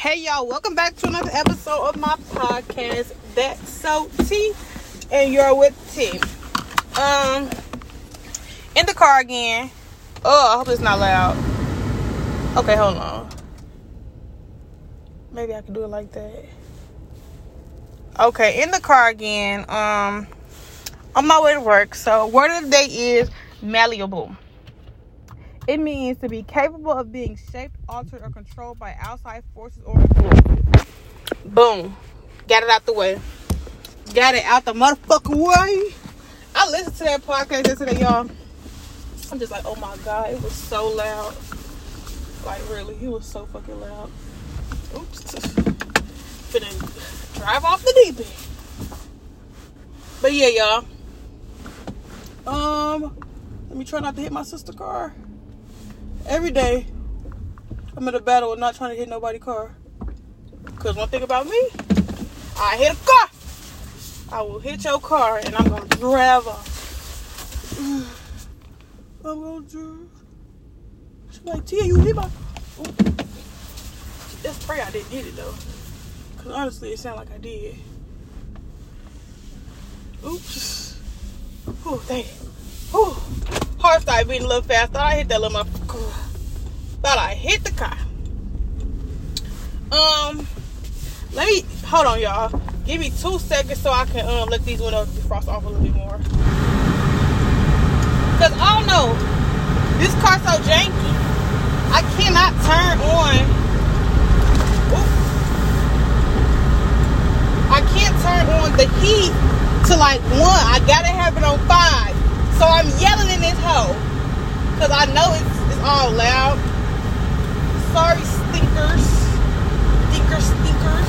Hey y'all, welcome back to another episode of my podcast. That's so T, and you're with T. Um, in the car again. Oh, I hope it's not loud. Okay, hold on. Maybe I can do it like that. Okay, in the car again. Um, on my way to work. So, word of the day is malleable. It means to be capable of being shaped, altered, or controlled by outside forces or influences. Boom. Got it out the way. Got it out the motherfucking way. I listened to that podcast yesterday, y'all. I'm just like, oh my god, it was so loud. Like really, he was so fucking loud. Oops. Finna drive off the deep end. But yeah, y'all. Um, let me try not to hit my sister car. Every day, I'm in a battle with not trying to hit nobody's car. Cause one thing about me, I hit a car. I will hit your car and I'm gonna drive off. I'm gonna drive. She's like, Tia, you hit my. Ooh. Let's pray I didn't hit it though. Cause honestly, it sounded like I did. Oops. Oh, dang. Oh, heart started beating a little fast. Thought I hit that little motherfucker. Thought I hit the car. Um, let me hold on, y'all. Give me two seconds so I can um let these windows defrost off a little bit more. Cause I don't know, this car's so janky. I cannot turn on. I can't turn on the heat to like one. I gotta have it on five. So I'm yelling in this hole. Cause I know it's, it's all loud. Sorry, stinkers. Stinkers, stinkers.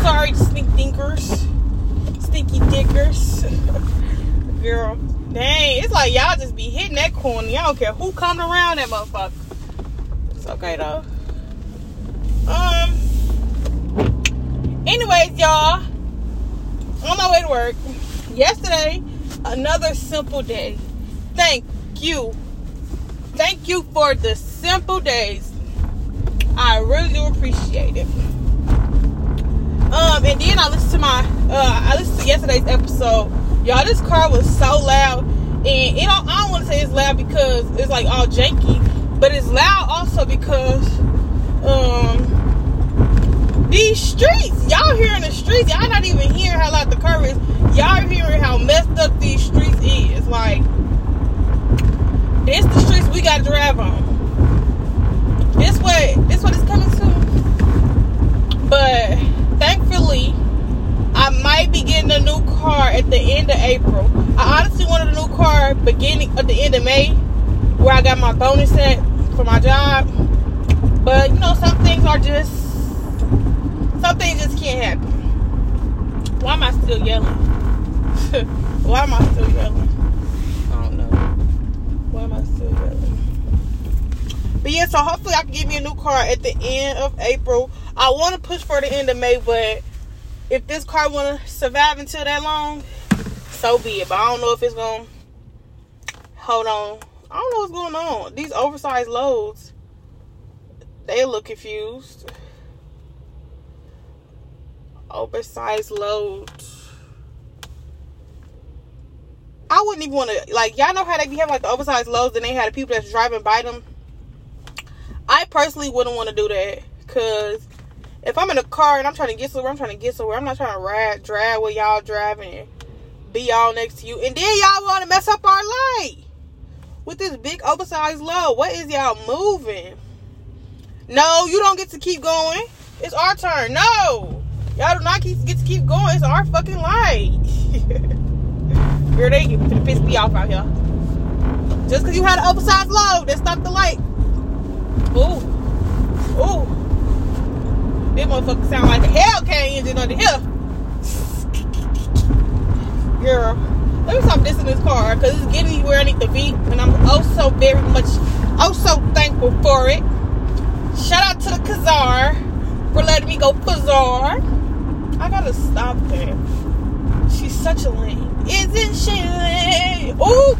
Sorry, stink dinkers. Stinky dickers. Girl. Dang, it's like y'all just be hitting that corner. Y'all don't care who coming around that motherfucker. It's okay though. Um. Anyways, y'all. On my way to work. Yesterday, another simple day. Thank you. Thank you for the simple days. I really do appreciate it. Um, and then I listened to my uh I listened to yesterday's episode. Y'all, this car was so loud. And it don't, I don't want to say it's loud because it's like all janky, but it's loud also because um these streets, y'all hearing the streets, y'all not even hearing how loud the car is. Y'all hearing how messed up these streets is. Like, this the streets we gotta drive on. This way, this what it's coming to. But thankfully, I might be getting a new car at the end of April. I honestly wanted a new car beginning at the end of May, where I got my bonus set for my job. But you know, some things are just some things just can't happen. Why am I still yelling? Why am I still yelling? I don't know. Why am I still yelling? But yeah, so hopefully I can get me a new car at the end of April. I want to push for the end of May, but if this car want to survive until that long, so be it. But I don't know if it's gonna hold on. I don't know what's going on. These oversized loads, they look confused. Oversized loads. I wouldn't even want to like y'all know how they be having like the oversized loads and they had the people that's driving by them. I personally wouldn't want to do that because if I'm in a car and I'm trying to get somewhere, I'm trying to get somewhere. I'm not trying to ride, drag with y'all driving be all next to you. And then y'all want to mess up our light with this big oversized load. What is y'all moving? No, you don't get to keep going. It's our turn. No, y'all do not keep, get to keep going. It's our fucking light. Girl, they finna piss me off out here. Just because you had an oversized load, that stopped the light. Ooh. Ooh. This motherfucker sound like a Hellcat engine under here. Girl, let me stop this in this car because it's getting me where I need to be. And I'm oh so very much, oh so thankful for it. Shout out to the Kazar for letting me go Kazar. Gotta stop that. She's such a lame. Isn't she lame? Ooh.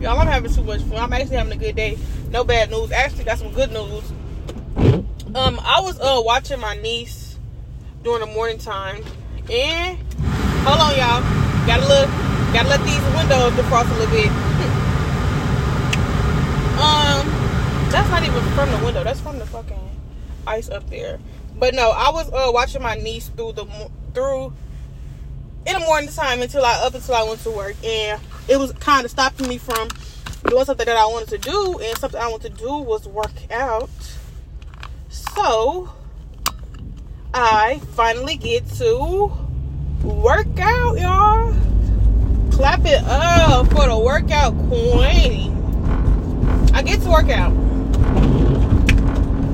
Y'all, I'm having too much fun. I'm actually having a good day. no bad news. Actually, got some good news. Um, I was uh watching my niece during the morning time, and hold on, y'all. Gotta look. Gotta let these windows defrost a little bit. um, that's not even from the window. That's from the fucking ice up there. But no, I was uh watching my niece through the through in the morning time until I up until I went to work, and it was kind of stopping me from doing something that I wanted to do, and something I wanted to do was work out. So I finally get to work out, y'all. Clap it up for the workout queen. I get to work out.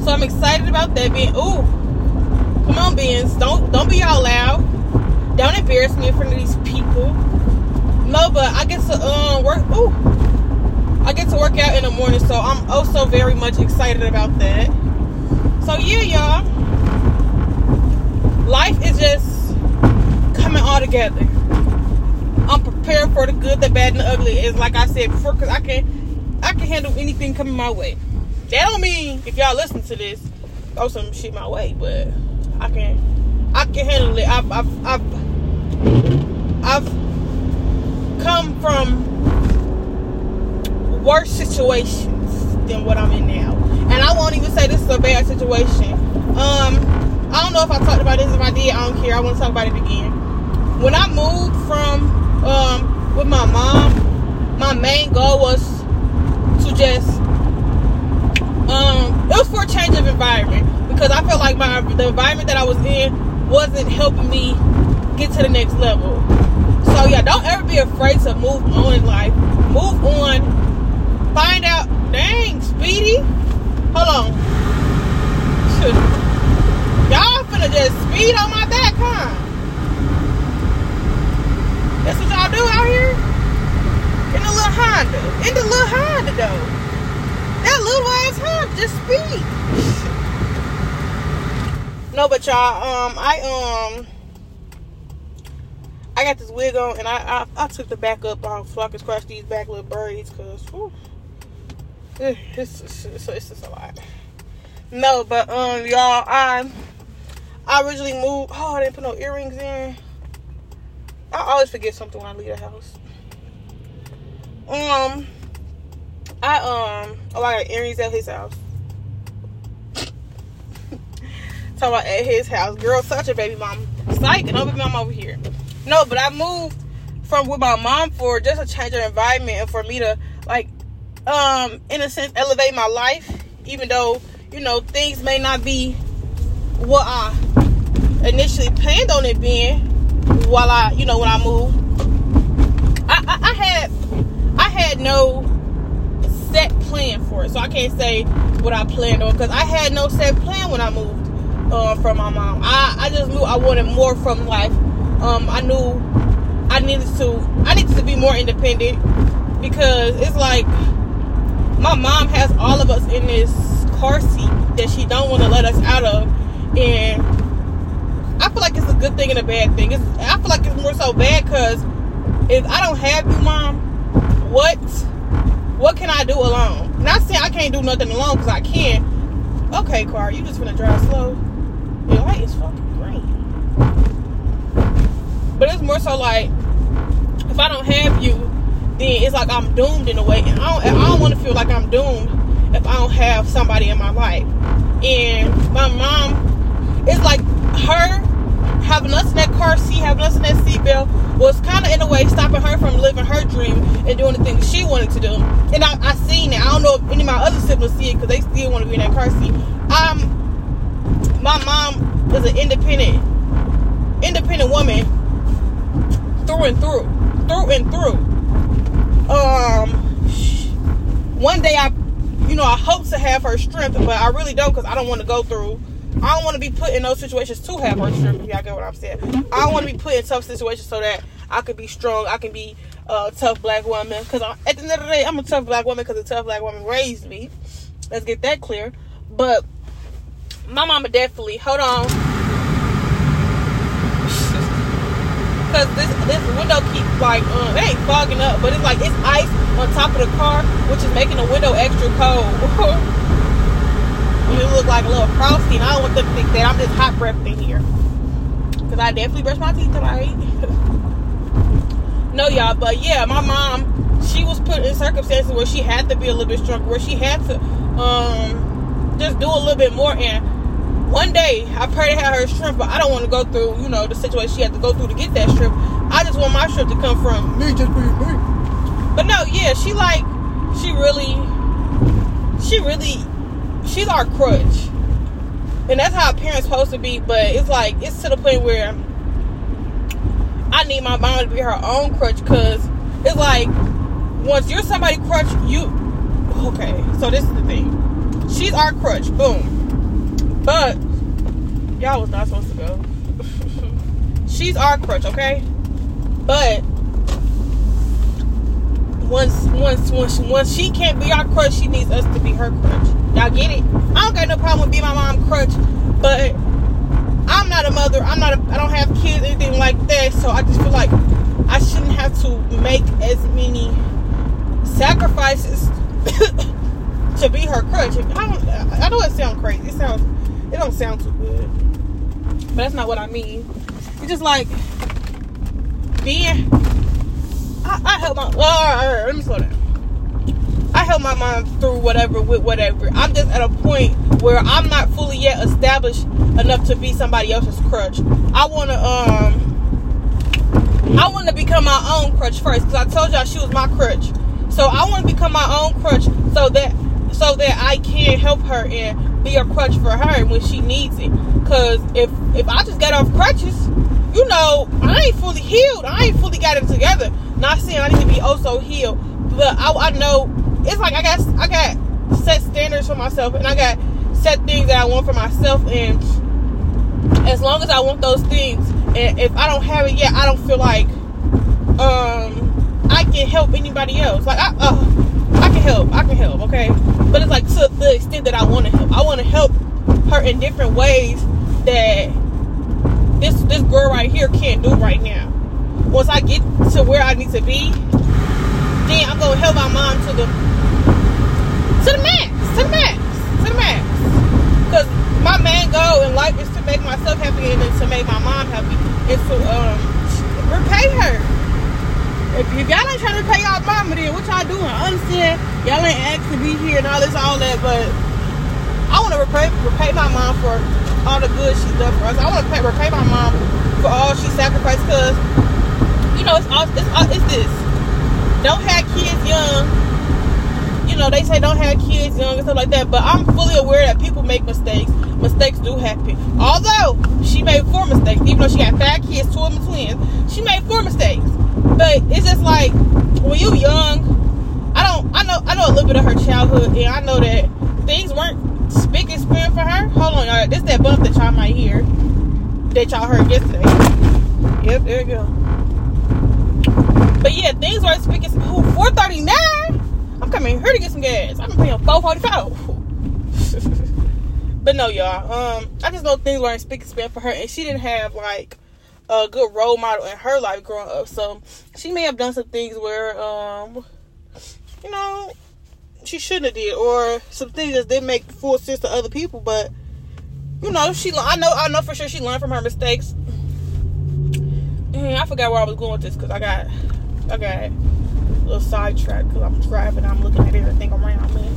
So I'm excited about that being ooh. Come on, Benz. Don't don't be all loud. Don't embarrass me in front of these people. No, but I get to um work ooh. I get to work out in the morning, so I'm also very much excited about that. So yeah, y'all. Life is just coming all together. I'm prepared for the good, the bad, and the ugly. Is like I said before, cause I can I can handle anything coming my way. That don't mean if y'all listen to this, throw some shit my way, but I can I can handle it. I've I've I've, I've come from worse situations than what I'm in now. And I won't even say this is a bad situation. Um, I don't know if I talked about this. If I did, I don't care. I want to talk about it again. When I moved from um, with my mom, my main goal was to just um, it was for a change of environment because I felt like my the environment that I was in wasn't helping me get to the next level. So yeah, don't ever be afraid to move on in life. Move on. Find out. Dang, Speedy. Hold on. Y'all finna just speed on my back, huh? That's what y'all do out here? In the little Honda. In the little Honda though. Little ass just speed. No, but y'all, um, I um I got this wig on and I I, I took the back up off so I these back little braids because it's, it's, it's, it's just a lot. No, but um, y'all, I I originally moved. Oh, I didn't put no earrings in. I always forget something when I leave the house. Um, I um, oh, I got earrings at his house. Talking about at his house, girl, such a baby mom. Psych, and baby mom over here. No, but I moved from with my mom for just a change of environment and for me to like um, in a sense, elevate my life, even though, you know, things may not be what I initially planned on it being while I, you know, when I moved. I, I, I had, I had no set plan for it, so I can't say what I planned on because I had no set plan when I moved uh, from my mom. I, I just knew I wanted more from life. Um, I knew I needed to, I needed to be more independent because it's like my mom has all of us in this car seat that she don't want to let us out of and i feel like it's a good thing and a bad thing it's, i feel like it's more so bad because if i don't have you mom what what can i do alone not saying i can't do nothing alone because i can okay car you just gonna drive slow your light is fucking green but it's more so like if i don't have you then it's like I'm doomed in a way. And I don't, I don't want to feel like I'm doomed if I don't have somebody in my life. And my mom, it's like her having us in that car seat, having us in that seatbelt was kind of in a way stopping her from living her dream and doing the things she wanted to do. And I, I seen it. I don't know if any of my other siblings see it because they still want to be in that car seat. Um, my mom is an independent, independent woman through and through, through and through um, one day I, you know, I hope to have her strength, but I really don't because I don't want to go through. I don't want to be put in those situations to have strength. If y'all get what I'm saying, I don't want to be put in tough situations so that I could be strong. I can be a tough black woman because at the end of the day, I'm a tough black woman because a tough black woman raised me. Let's get that clear. But my mama definitely. Hold on. because this this window keeps like um it ain't fogging up, but it's like it's ice on top of the car, which is making the window extra cold. you look like a little frosty, and I don't want them to think that I'm just hot breath in here. Cause I definitely brushed my teeth tonight. no, y'all, but yeah, my mom, she was put in circumstances where she had to be a little bit stronger, where she had to um just do a little bit more and one day I pray to have her strength, but I don't want to go through, you know, the situation she had to go through to get that strength. I just want my strength to come from me just being me. But no, yeah, she like she really she really she's our crutch. And that's how parent's supposed to be, but it's like it's to the point where I need my mom to be her own crutch because it's like once you're somebody crutch, you okay, so this is the thing. She's our crutch, boom but y'all was not supposed to go. She's our crutch, okay? But once once once once she can't be our crutch, she needs us to be her crutch. Y'all get it? I don't got no problem with being my mom's crutch, but I'm not a mother. I'm not. A, I don't have kids, anything like that. So I just feel like I shouldn't have to make as many sacrifices to be her crutch. I don't. I know it sounds crazy. It sounds it don't sound too good. But that's not what I mean. It's just like being. I, I help my. Uh, let me slow down. I help my mom through whatever with whatever. I'm just at a point where I'm not fully yet established enough to be somebody else's crutch. I wanna um I wanna become my own crutch first because I told y'all she was my crutch. So I wanna become my own crutch so that so that I can help her and be a crutch for her when she needs it. Cause if if I just got off crutches, you know, I ain't fully healed. I ain't fully got it together. Not saying I need to be also healed, but I, I know it's like I got I got set standards for myself, and I got set things that I want for myself. And as long as I want those things, and if I don't have it yet, I don't feel like um I can help anybody else. Like I. Uh, I can help. I can help. Okay, but it's like to the extent that I want to help. I want to help her in different ways that this this girl right here can't do right now. Once I get to where I need to be, then I'm gonna help my mom to the to the max, to the max, to the max. Cause my main goal in life is to make myself happy and to make my mom happy, and to um repay her. If, if y'all ain't trying to pay y'all mama, then what y'all doing? I understand y'all ain't asked to be here and all this, all that, but I want to repay, repay my mom for all the good she's done for us. I want to repay my mom for all she sacrificed because, you know, it's, all, it's, all, it's this. Don't have kids young. You know, they say don't have kids young and stuff like that, but I'm fully aware that people make mistakes. Mistakes do happen. Although she made four mistakes, even though she got five kids, two of them twins, she made four mistakes. But it's just like when you young, I don't I know I know a little bit of her childhood and I know that things weren't spick and span for her. Hold on, y'all. This that bump that y'all might hear that y'all heard yesterday. Yep, there you go. But yeah, things spick and span. 439? I'm coming here to get some gas. I'm paying 445. but no, y'all. Um, I just know things weren't spick and span for her, and she didn't have like a good role model in her life growing up. So she may have done some things where, um, you know, she shouldn't have did, or some things that didn't make full sense to other people. But you know, she I know I know for sure she learned from her mistakes. And I forgot where I was going with this because I got I got a little sidetracked because I'm driving. I'm looking at everything around me.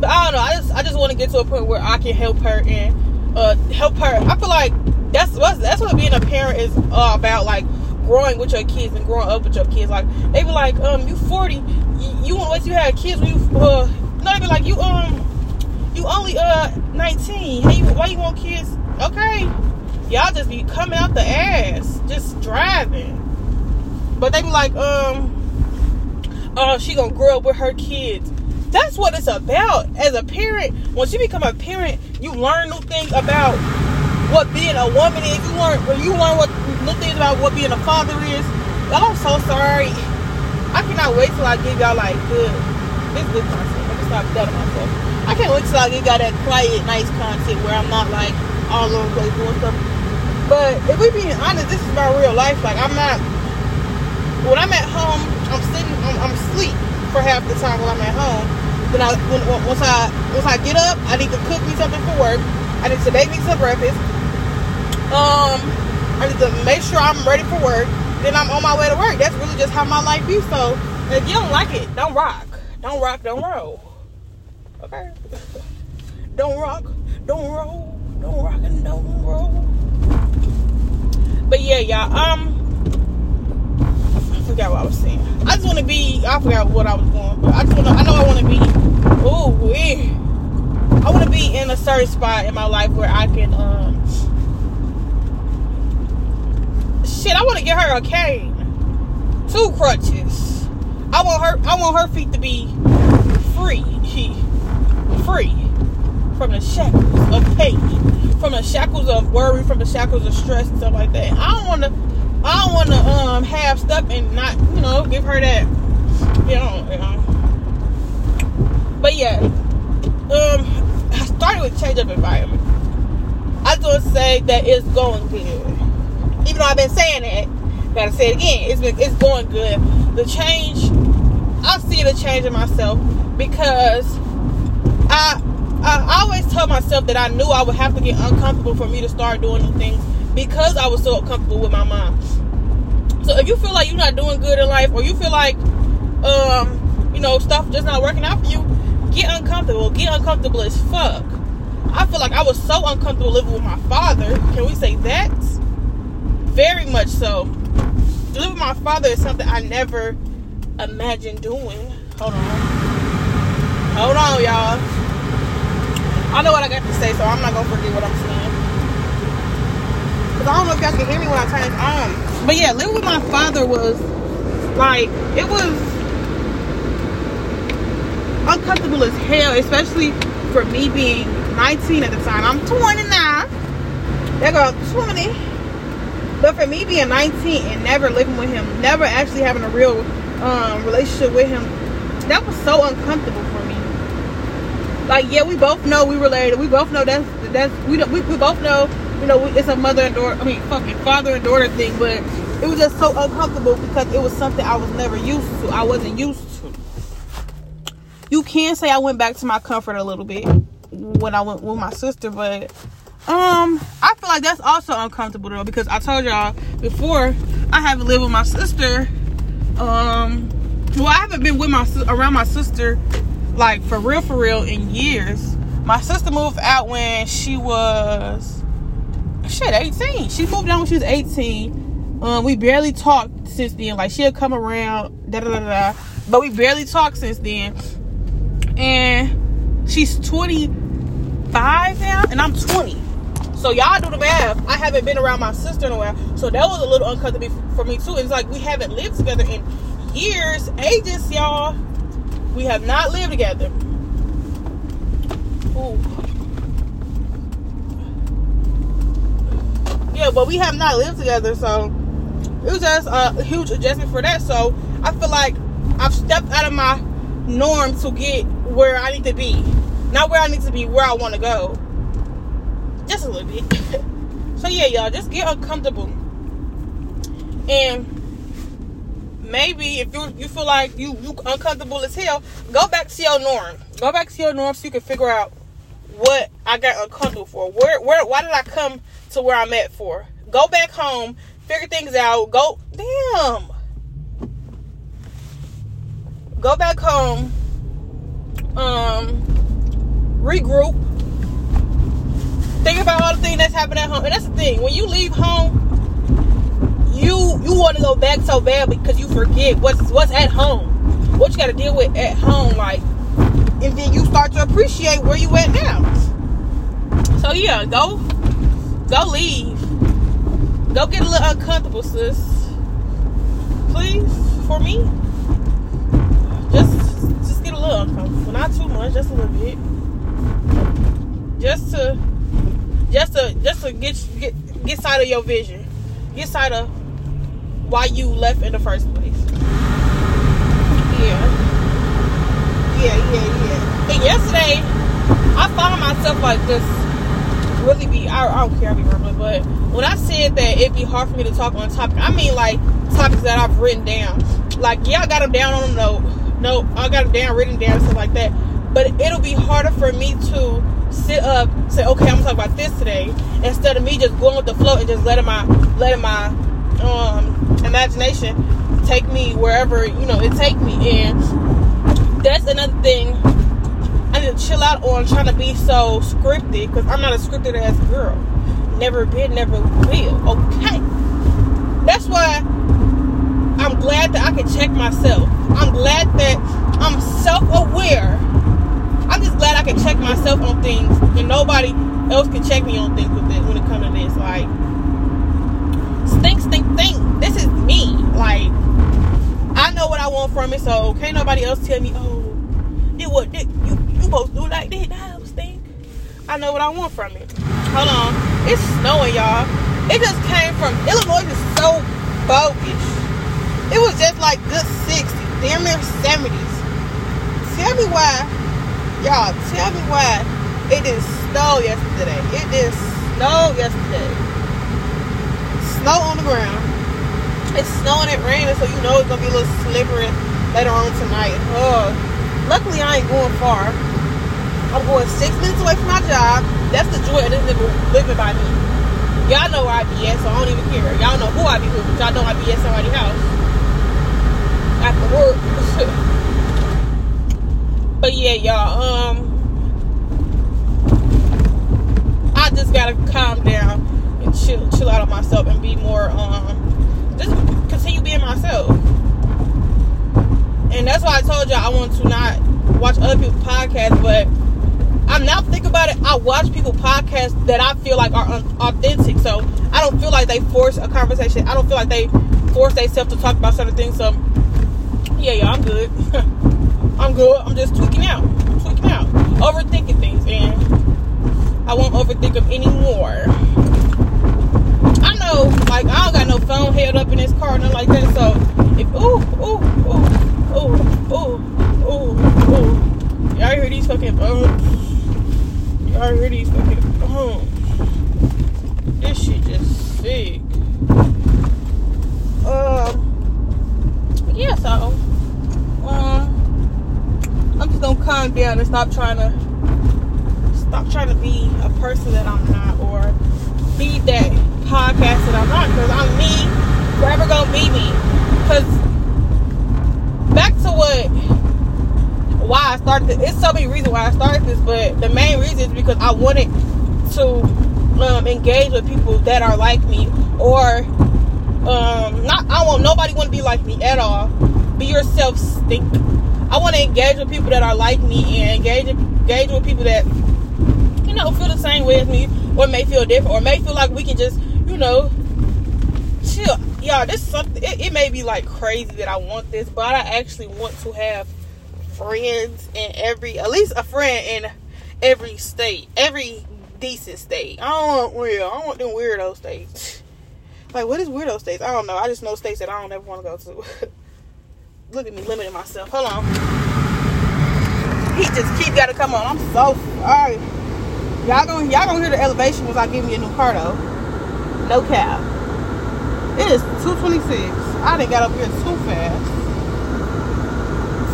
But I don't know. I just I just want to get to a point where I can help her and uh, help her. I feel like that's what that's what being a parent is uh, about. Like growing with your kids and growing up with your kids. Like they be like, um, you forty, you, you once you had kids when you uh, no, they be like you um, you only uh nineteen. Hey, why you want kids? Okay, y'all just be coming out the ass, just driving. But they be like, um, oh, she gonna grow up with her kids. That's what it's about. As a parent, once you become a parent, you learn new things about what being a woman is. You learn when you learn what new things about what being a father is. Y'all, I'm so sorry. I cannot wait till I give y'all like good. This good content. Me stop doubting myself. I can't wait till I give y'all that quiet, nice content where I'm not like all over the place doing stuff. But if we being honest, this is my real life. Like I'm not. When I'm at home, I'm sitting. I'm, I'm asleep for half the time when I'm at home. Then I when, once I once I get up, I need to cook me something for work. I need to make me some breakfast. Um, I need to make sure I'm ready for work. Then I'm on my way to work. That's really just how my life is. So if you don't like it, don't rock. Don't rock. Don't roll. Okay. Don't rock. Don't roll. Don't rock and don't roll. But yeah, y'all. Um, I forgot what I was saying. I just want to be. I forgot what I was going, but I just want to. I know I want to be. Ooh, yeah. I want to be in a certain spot in my life where I can. Um, shit, I want to get her a cane, two crutches. I want her. I want her feet to be free. Free from the shackles of pain, from the shackles of worry, from the shackles of stress and stuff like that. I don't want to. I don't want to um have stuff and not, you know, give her that. You know. You know. But yeah, um, I started with change of environment. I to say that it's going good. Even though I've been saying it, gotta say it again. It's been it's going good. The change, I see the change in myself because I I always tell myself that I knew I would have to get uncomfortable for me to start doing new things because I was so uncomfortable with my mom. So if you feel like you're not doing good in life, or you feel like, um, you know, stuff just not working out for you, get uncomfortable. Get uncomfortable as fuck. I feel like I was so uncomfortable living with my father. Can we say that? Very much so. Living with my father is something I never imagined doing. Hold on. Hold on, y'all. I know what I got to say, so I'm not gonna forget what I'm saying. Cause I don't know if y'all can hear me when I turn it on. But yeah, living with my father was like it was uncomfortable as hell, especially for me being 19 at the time. I'm 29. That girl 20. But for me being 19 and never living with him, never actually having a real um, relationship with him, that was so uncomfortable for me like yeah, we both know we related. We both know that's that's we don't we, we both know you know it's a mother and daughter. I mean, fucking father and daughter thing, but it was just so uncomfortable because it was something I was never used to. I wasn't used to. You can say I went back to my comfort a little bit when I went with my sister, but um, I feel like that's also uncomfortable though because I told y'all before I haven't lived with my sister. Um, well, I haven't been with my around my sister like for real, for real, in years. My sister moved out when she was shit 18. She moved out when she was 18. Um, we barely talked since then. Like she'll come around, da da da da. But we barely talked since then. And she's 25 now, and I'm 20. So y'all do the math. I haven't been around my sister in a while, so that was a little uncomfortable for me too. It's like we haven't lived together in years, ages, y'all. We have not lived together. Ooh. Yeah, but we have not lived together, so it was just a huge adjustment for that. So I feel like I've stepped out of my norm to get where I need to be. Not where I need to be, where I want to go. Just a little bit. so yeah, y'all, just get uncomfortable. And maybe if you you feel like you you uncomfortable as hell, go back to your norm. Go back to your norm so you can figure out what I got uncomfortable for. Where where why did I come to where I'm at for? Go back home, figure things out. Go damn. Go back home. Um regroup. Think about all the things that's happening at home. And that's the thing. When you leave home, you you want to go back so bad because you forget what's what's at home, what you got to deal with at home, like, and then you start to appreciate where you at now. So yeah, go go leave, go get a little uncomfortable, sis. Please, for me, just just get a little uncomfortable, not too much, just a little bit, just to just to just to get get get sight of your vision, get sight of why you left in the first place. Yeah. Yeah, yeah, yeah. And yesterday, I found myself like this. really be. I, I don't care. I be rambling, but when I said that it'd be hard for me to talk on topic, I mean like topics that I've written down. Like yeah, I got them down on a note. No, I got them down, written down, stuff like that. But it'll be harder for me to sit up, say, okay, I'm gonna talk about this today, instead of me just going with the flow and just letting my letting my um, imagination take me wherever you know it take me. And that's another thing I need to chill out on trying to be so scripted because I'm not a scripted ass girl. Never been, never will. Okay. That's why I'm glad that I can check myself. I'm glad that I'm self aware. I'm just glad I can check myself on things and nobody else can check me on things with it when it comes to this. Like, stink, stink, think. This is me. Like, I know what I want from it, so can't nobody else tell me, oh, it what you you supposed to do like that. Nah, stink. I know what I want from it. Hold on. It's snowing, y'all. It just came from Illinois is so bogus. It was just like good 60, damn near 70s. Tell me why, y'all, tell me why it didn't snow yesterday. It didn't snow yesterday. Snow on the ground. It's snowing and raining, so you know it's gonna be a little slippery later on tonight. Oh, luckily I ain't going far. I'm going six minutes away from my job. That's the joy of this living, living by me. Y'all know where I be at, so I don't even care. Y'all know who I be with, y'all know I be at somebody's house after work. but yeah, y'all. Um, I just gotta calm down and chill, chill out on myself, and be more. Um, just continue being myself. And that's why I told y'all I want to not watch other people's podcasts, but I'm now thinking about it. I watch people podcasts that I feel like are authentic, so I don't feel like they force a conversation. I don't feel like they force themselves to talk about certain things. So yeah, yeah, I'm good. I'm good. I'm just tweaking out, I'm tweaking out, overthinking things, and I won't overthink them anymore. I know, like I don't got no phone held up in this car, nothing like that. So if ooh, ooh, ooh, ooh, ooh, ooh, ooh, y'all hear these fucking um. Y'all hear these fucking oh, this shit just sick. Um, yeah, so um, I'm just gonna calm down and stop trying to stop trying to be a person that I'm not, or be that podcast that I'm not, because I'm me, forever gonna be me. Because back to what why I started this. It's so many reasons why I started this, but the main reason is because I wanted to um, engage with people that are like me, or um, not. I want nobody want to be like me at all. Be yourself, stink. I want to engage with people that are like me and engage engage with people that you know feel the same way as me, or may feel different, or may feel like we can just you know chill. Y'all, this is something. It, it may be like crazy that I want this, but I actually want to have friends in every, at least a friend in every state, every decent state. I don't want real. I don't want them weirdo states. Like, what is weirdo states? I don't know. I just know states that I don't ever want to go to. Look at me limiting myself. Hold on. He just keep gotta come on. I'm so sorry. Y'all gonna y'all gonna hear the elevation once I give me a new car though. No cap. It is 226. I didn't got up here too fast.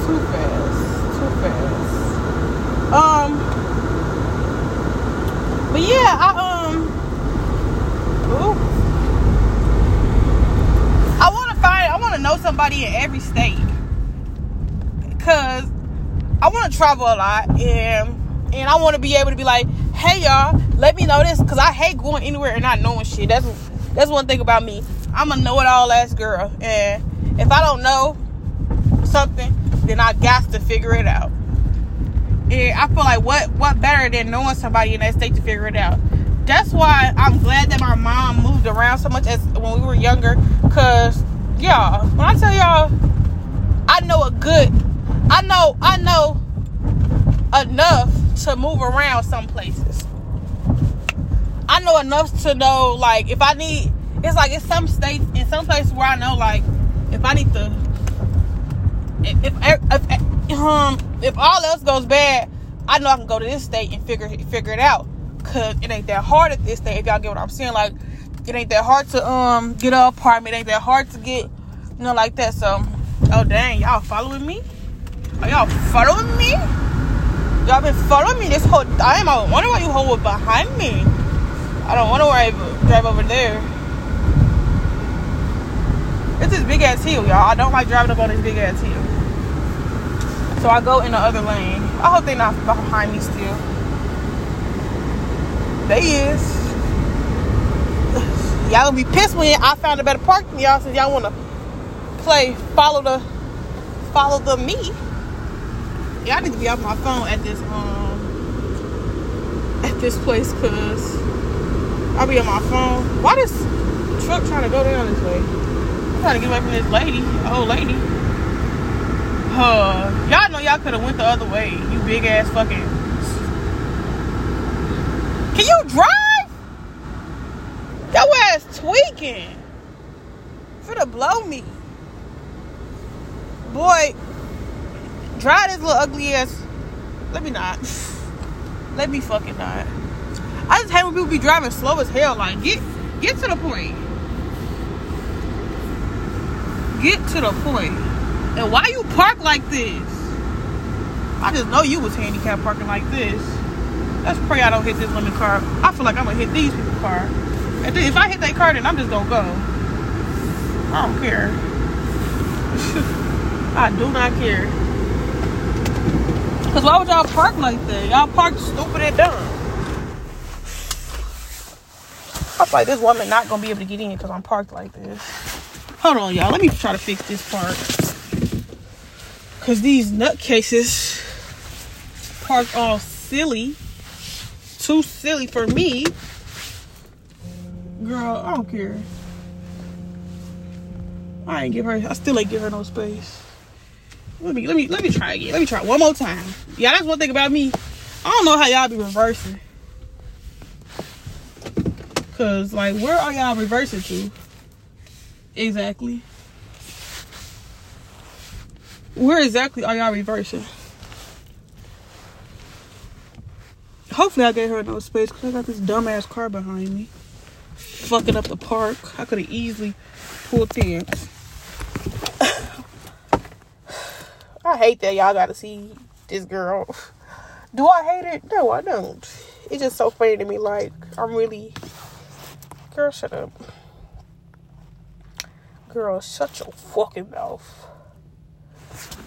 Too fast too fast. Um, but yeah, I um, ooh, I want to know somebody in every state, cause I want to travel a lot, and and I want to be able to be like, hey y'all, let me know this, cause I hate going anywhere and not knowing shit. That's that's one thing about me. I'm a know-it-all ass girl, and if I don't know something then I got to figure it out. And I feel like what what better than knowing somebody in that state to figure it out. That's why I'm glad that my mom moved around so much as when we were younger. Cause y'all, when I tell y'all, I know a good, I know, I know enough to move around some places. I know enough to know like if I need. It's like in some states, in some places where I know like if I need to if, if, if, um, if all else goes bad, I know I can go to this state and figure figure it out. Cause it ain't that hard at this thing. If y'all get what I'm saying, like it ain't that hard to um get an apartment. It ain't that hard to get, you know, like that. So, oh dang, y'all following me? Are y'all following me? Y'all been following me this whole time. I wonder why you hold behind me. I don't want to drive over there. It's this big ass hill, y'all. I don't like driving up on this big ass hill. So I go in the other lane. I hope they not behind me still. They is. Y'all gonna be pissed when I found a better park than y'all since y'all wanna play follow the follow the me. Y'all need to be off my phone at this um at this place cause I'll be on my phone. Why this truck trying to go down this way? I'm trying to get away from this lady, old lady. Uh, y'all know y'all could have went the other way. You big ass fucking. Can you drive? Tweaking. Finna blow me. Boy, drive this little ugly ass. Let me not. Let me fucking not. I just hate when people be driving slow as hell. Like, get get to the point. Get to the point. And why you park like this? I just know you was handicapped parking like this. Let's pray I don't hit this woman's car. I feel like I'm gonna hit these people's car. And if I hit that car, then I'm just gonna go. I don't care. I do not care. Cause why would y'all park like that? Y'all park stupid and dumb. I feel like this woman not gonna be able to get in because I'm parked like this. Hold on, y'all. Let me try to fix this part. Cause these nutcases park all silly. Too silly for me. Girl, I don't care. I ain't give her I still ain't give her no space. Let me let me let me try again. Let me try one more time. Yeah, that's one thing about me. I don't know how y'all be reversing. Cause like where are y'all reversing to? Exactly. Where exactly are y'all reversing? Hopefully I gave her no space because I got this dumbass car behind me. Fucking up the park. I could have easily pulled in. I hate that y'all gotta see this girl. Do I hate it? No, I don't. It's just so funny to me. Like, I'm really. Girl, shut up. Girl, shut your fucking mouth.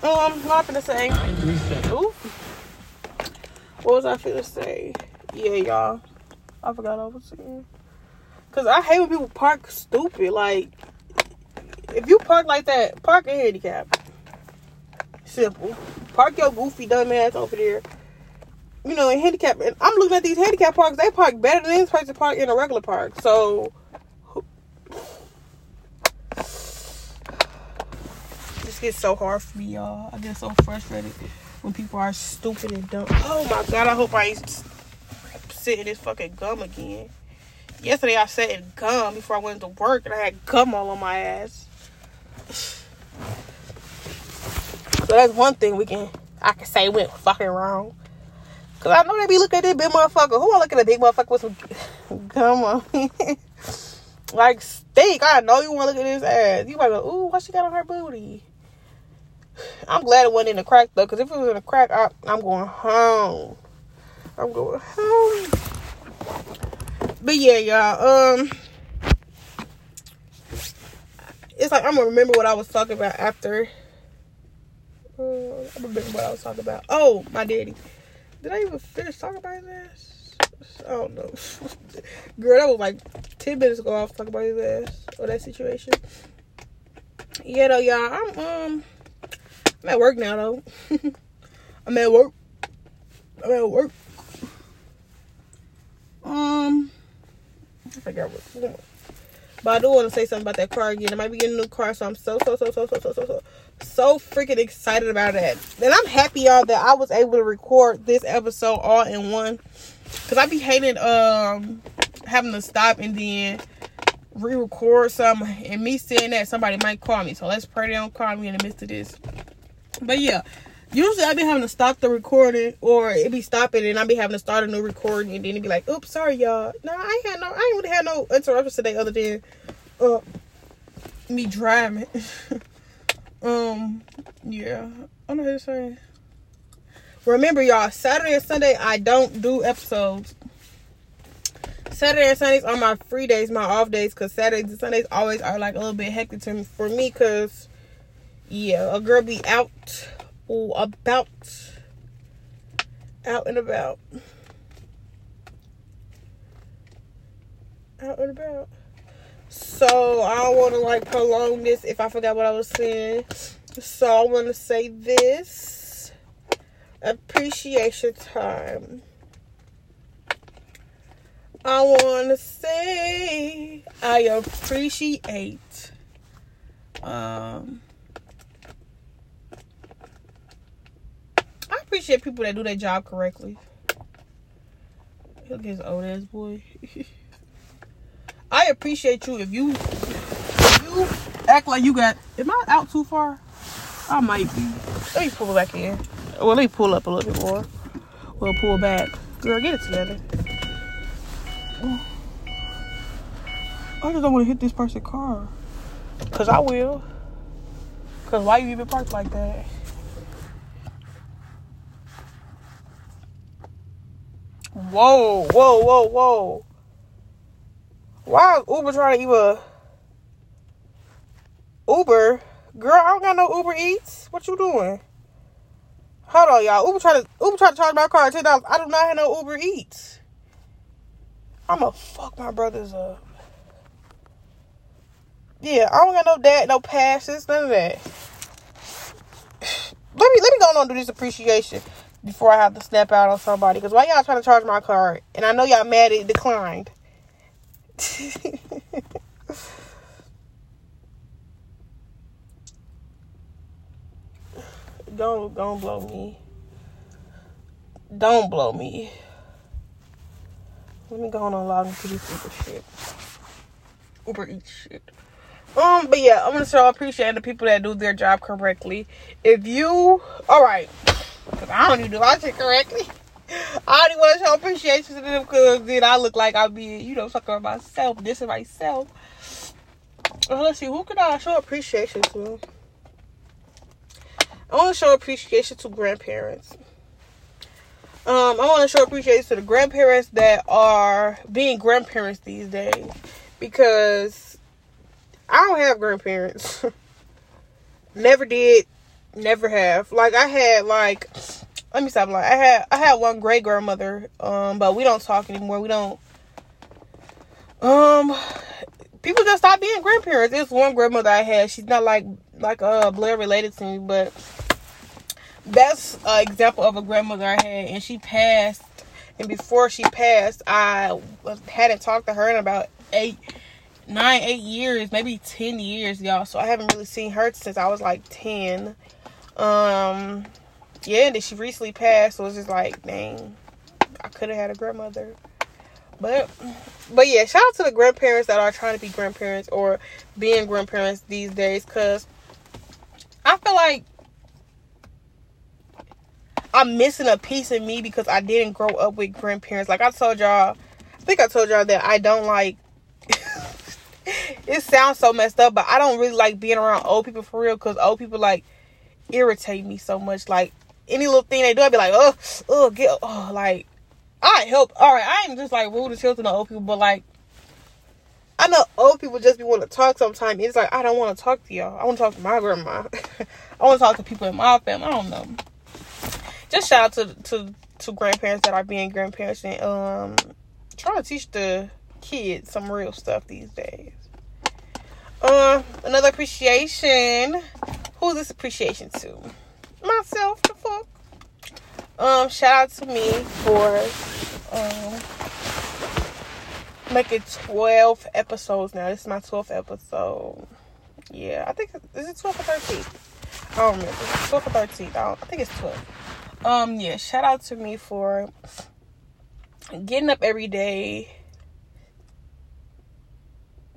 Um, what I'm finna say? Ooh. What was I finna say? Yeah, y'all. I forgot I was saying. Cause I hate when people park stupid. Like, if you park like that, park a handicap. Simple. Park your goofy dumb ass over there. You know, in handicap. And I'm looking at these handicap parks. They park better than this to park in a regular park. So, this gets so hard for me, y'all. I get so frustrated when people are stupid and dumb. Oh my god! I hope I ain't sitting this fucking gum again. Yesterday I sat in gum before I went to work, and I had gum all on my ass. So that's one thing we can I can say went fucking wrong. Cause I know they be looking at this big motherfucker. Who I look at a big motherfucker with some gum on me? like steak. I know you wanna look at his ass. You might go, ooh, what she got on her booty? I'm glad it wasn't in the crack though, because if it was in the crack, I, I'm going home. I'm going home. But yeah, y'all. Um, it's like I'm gonna remember what I was talking about after. Uh, I remember what I was talking about. Oh, my daddy. Did I even finish talking about his ass? I don't know. Girl, that was like 10 minutes ago I was talking about his ass or that situation. Yeah, though, y'all. I'm, um, I'm at work now, though. I'm at work. I'm at work. Um, I forgot what. But I do want to say something about that car again. I might be getting a new car, so I'm so so so so so so so so so freaking excited about that. And I'm happy y'all that I was able to record this episode all in one. Cause I be hating um having to stop and then re-record some and me saying that somebody might call me. So let's pray they don't call me in the midst of this. But yeah, Usually I be having to stop the recording or it be stopping and I be having to start a new recording and then it be like, oops, sorry y'all. No, I had no I ain't really had no interruptions today other than uh me driving. um yeah. I know what to say. Remember y'all, Saturday and Sunday I don't do episodes. Saturday and Sundays are my free days, my off days, because Saturdays and Sundays always are like a little bit hectic to me, for me, because, yeah, a girl be out about, out and about. Out and about. So, I don't want to, like, prolong this if I forgot what I was saying. So, I want to say this. Appreciation time. I want to say I appreciate um I appreciate people that do their job correctly. Look at his old ass boy. I appreciate you if you if you act like you got am I out too far? I might be. Let me pull back in. Well let me pull up a little bit more. We'll pull back. Girl, get it together. I just don't want to hit this person's car. Cause I will. Cause why you even park like that? Whoa, whoa, whoa, whoa. Why is Uber trying to even Uber? Girl, I don't got no Uber Eats. What you doing? Hold on, y'all. Uber trying to Uber trying to charge my car ten dollars. I do not have no Uber Eats. I'ma fuck my brothers up. Yeah, I don't got no dad, no passes, none of that. Let me let me go on and do this appreciation before I have to snap out on somebody. Cause why y'all trying to charge my card? And I know y'all mad it declined. don't don't blow me. Don't blow me. Let me go on and log into this Uber shit. Uber Eats shit. Um, but yeah, I'm gonna show appreciate the people that do their job correctly. If you, all right, I don't even do my shit correctly. I only want to show appreciation to them because then I look like I'll be, you know, sucking on myself, dissing myself. Uh, let's see, who can I show appreciation to? I want to show appreciation to grandparents. Um, I want to show appreciation to the grandparents that are being grandparents these days because I don't have grandparents. never did, never have. Like I had like let me stop like I had I had one great grandmother, um, but we don't talk anymore. We don't um people just stop being grandparents. There's one grandmother I had. She's not like like uh blood related to me, but that's an example of a grandmother I had, and she passed. And before she passed, I hadn't talked to her in about eight, nine, eight years, maybe ten years, y'all. So I haven't really seen her since I was like ten. Um, yeah, and then she recently passed, so it's just like, dang, I could have had a grandmother. But but yeah, shout out to the grandparents that are trying to be grandparents or being grandparents these days, cause I feel like I'm missing a piece of me because I didn't grow up with grandparents. Like I told y'all, I think I told y'all that I don't like. it sounds so messed up, but I don't really like being around old people for real because old people like irritate me so much. Like any little thing they do, I'd be like, oh, oh, get, oh, like I help. All right, I ain't just like rude to the old people, but like I know old people just be want to talk sometimes. It's like I don't want to talk to y'all. I want to talk to my grandma. I want to talk to people in my family. I don't know just shout out to to to grandparents that are being grandparents and um trying to teach the kids some real stuff these days. Uh, another appreciation. Who's this appreciation to? Myself, the fuck. Um, shout out to me for um making 12 episodes now. This is my 12th episode. Yeah, I think is it 12 or 13? I don't remember. 12 or 13. I, I think it's 12 um yeah shout out to me for getting up every day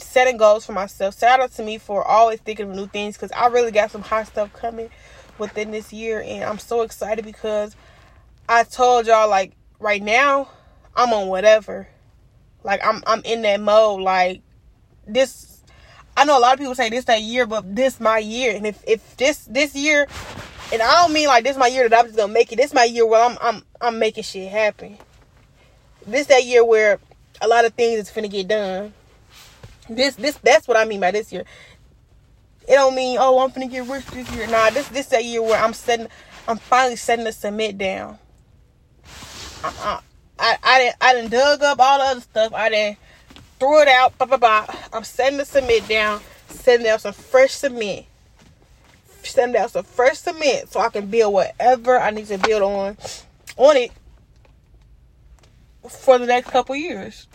setting goals for myself shout out to me for always thinking of new things because i really got some hot stuff coming within this year, and I'm so excited because I told y'all like right now I'm on whatever. Like I'm I'm in that mode. Like this I know a lot of people say this that year, but this my year. And if if this this year and I don't mean like this my year that I'm just gonna make it. This my year where I'm I'm I'm making shit happen. This that year where a lot of things is finna get done. This this that's what I mean by this year. It don't mean oh I'm finna get rich this year. Nah, this this that year where I'm setting I'm finally setting the cement down. Uh-uh. I I didn't I didn't dug up all the other stuff. I didn't threw it out. Blah, blah, blah. I'm setting the cement down, setting down some fresh cement. Setting down some fresh cement so I can build whatever I need to build on on it for the next couple years.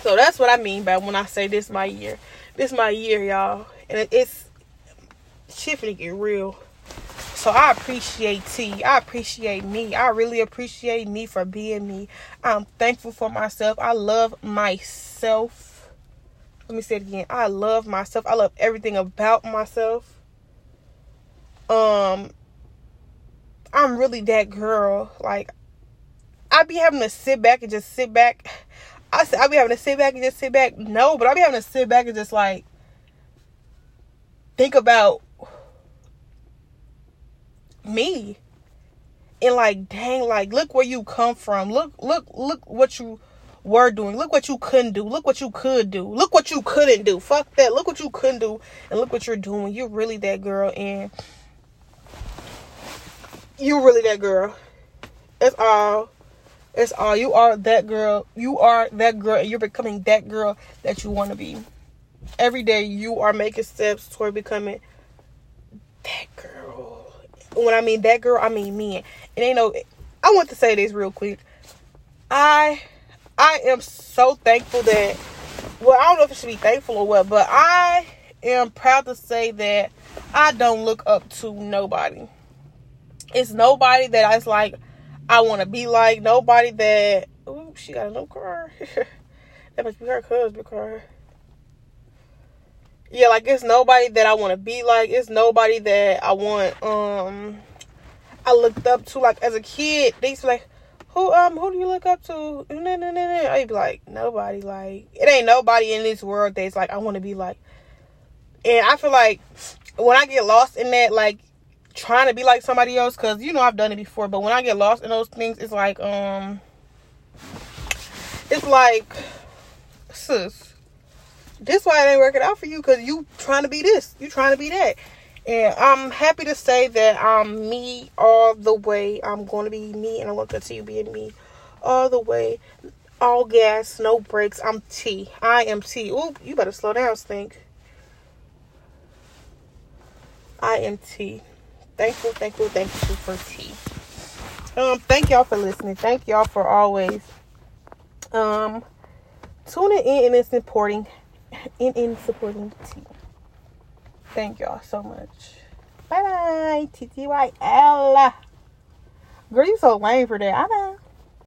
So that's what I mean by when I say this my year. This my year, y'all. And it's shifting to get real. So I appreciate T. I appreciate me. I really appreciate me for being me. I'm thankful for myself. I love myself. Let me say it again. I love myself. I love everything about myself. Um I'm really that girl. Like I be having to sit back and just sit back. I I'll be having to sit back and just sit back. No, but I'll be having to sit back and just like think about me. And like dang like look where you come from. Look look look what you were doing. Look what you couldn't do. Look what you could do. Look what you couldn't do. Fuck that. Look what you couldn't do. And look what you're doing. You're really that girl. And you're really that girl. That's all it's all you are that girl you are that girl and you're becoming that girl that you want to be every day you are making steps toward becoming that girl when I mean that girl, I mean me. It ain't no. I want to say this real quick. I I am so thankful that. Well, I don't know if it should be thankful or what, but I am proud to say that I don't look up to nobody. It's nobody that I's like I want to be like. Nobody that. Ooh, she got a new car. that must be her husband car yeah, like it's nobody that I want to be like. It's nobody that I want. Um, I looked up to like as a kid. They used to like, who um who do you look up to? I'd be like nobody. Like it ain't nobody in this world that's like I want to be like. And I feel like when I get lost in that, like trying to be like somebody else, because you know I've done it before. But when I get lost in those things, it's like um, it's like sis this why it ain't working out for you because you trying to be this, you trying to be that. And I'm happy to say that I'm me all the way. I'm going to be me and I'm going to continue being me all the way. All gas, no brakes. I'm T. I am T. Ooh, you better slow down, Stink. I am T. Thankful, thankful, thankful for T. Um, thank y'all for listening. Thank y'all for always um tuning in and supporting in in supporting T. Thank y'all so much. Bye bye. TTYL. Girl, you so lame for that. I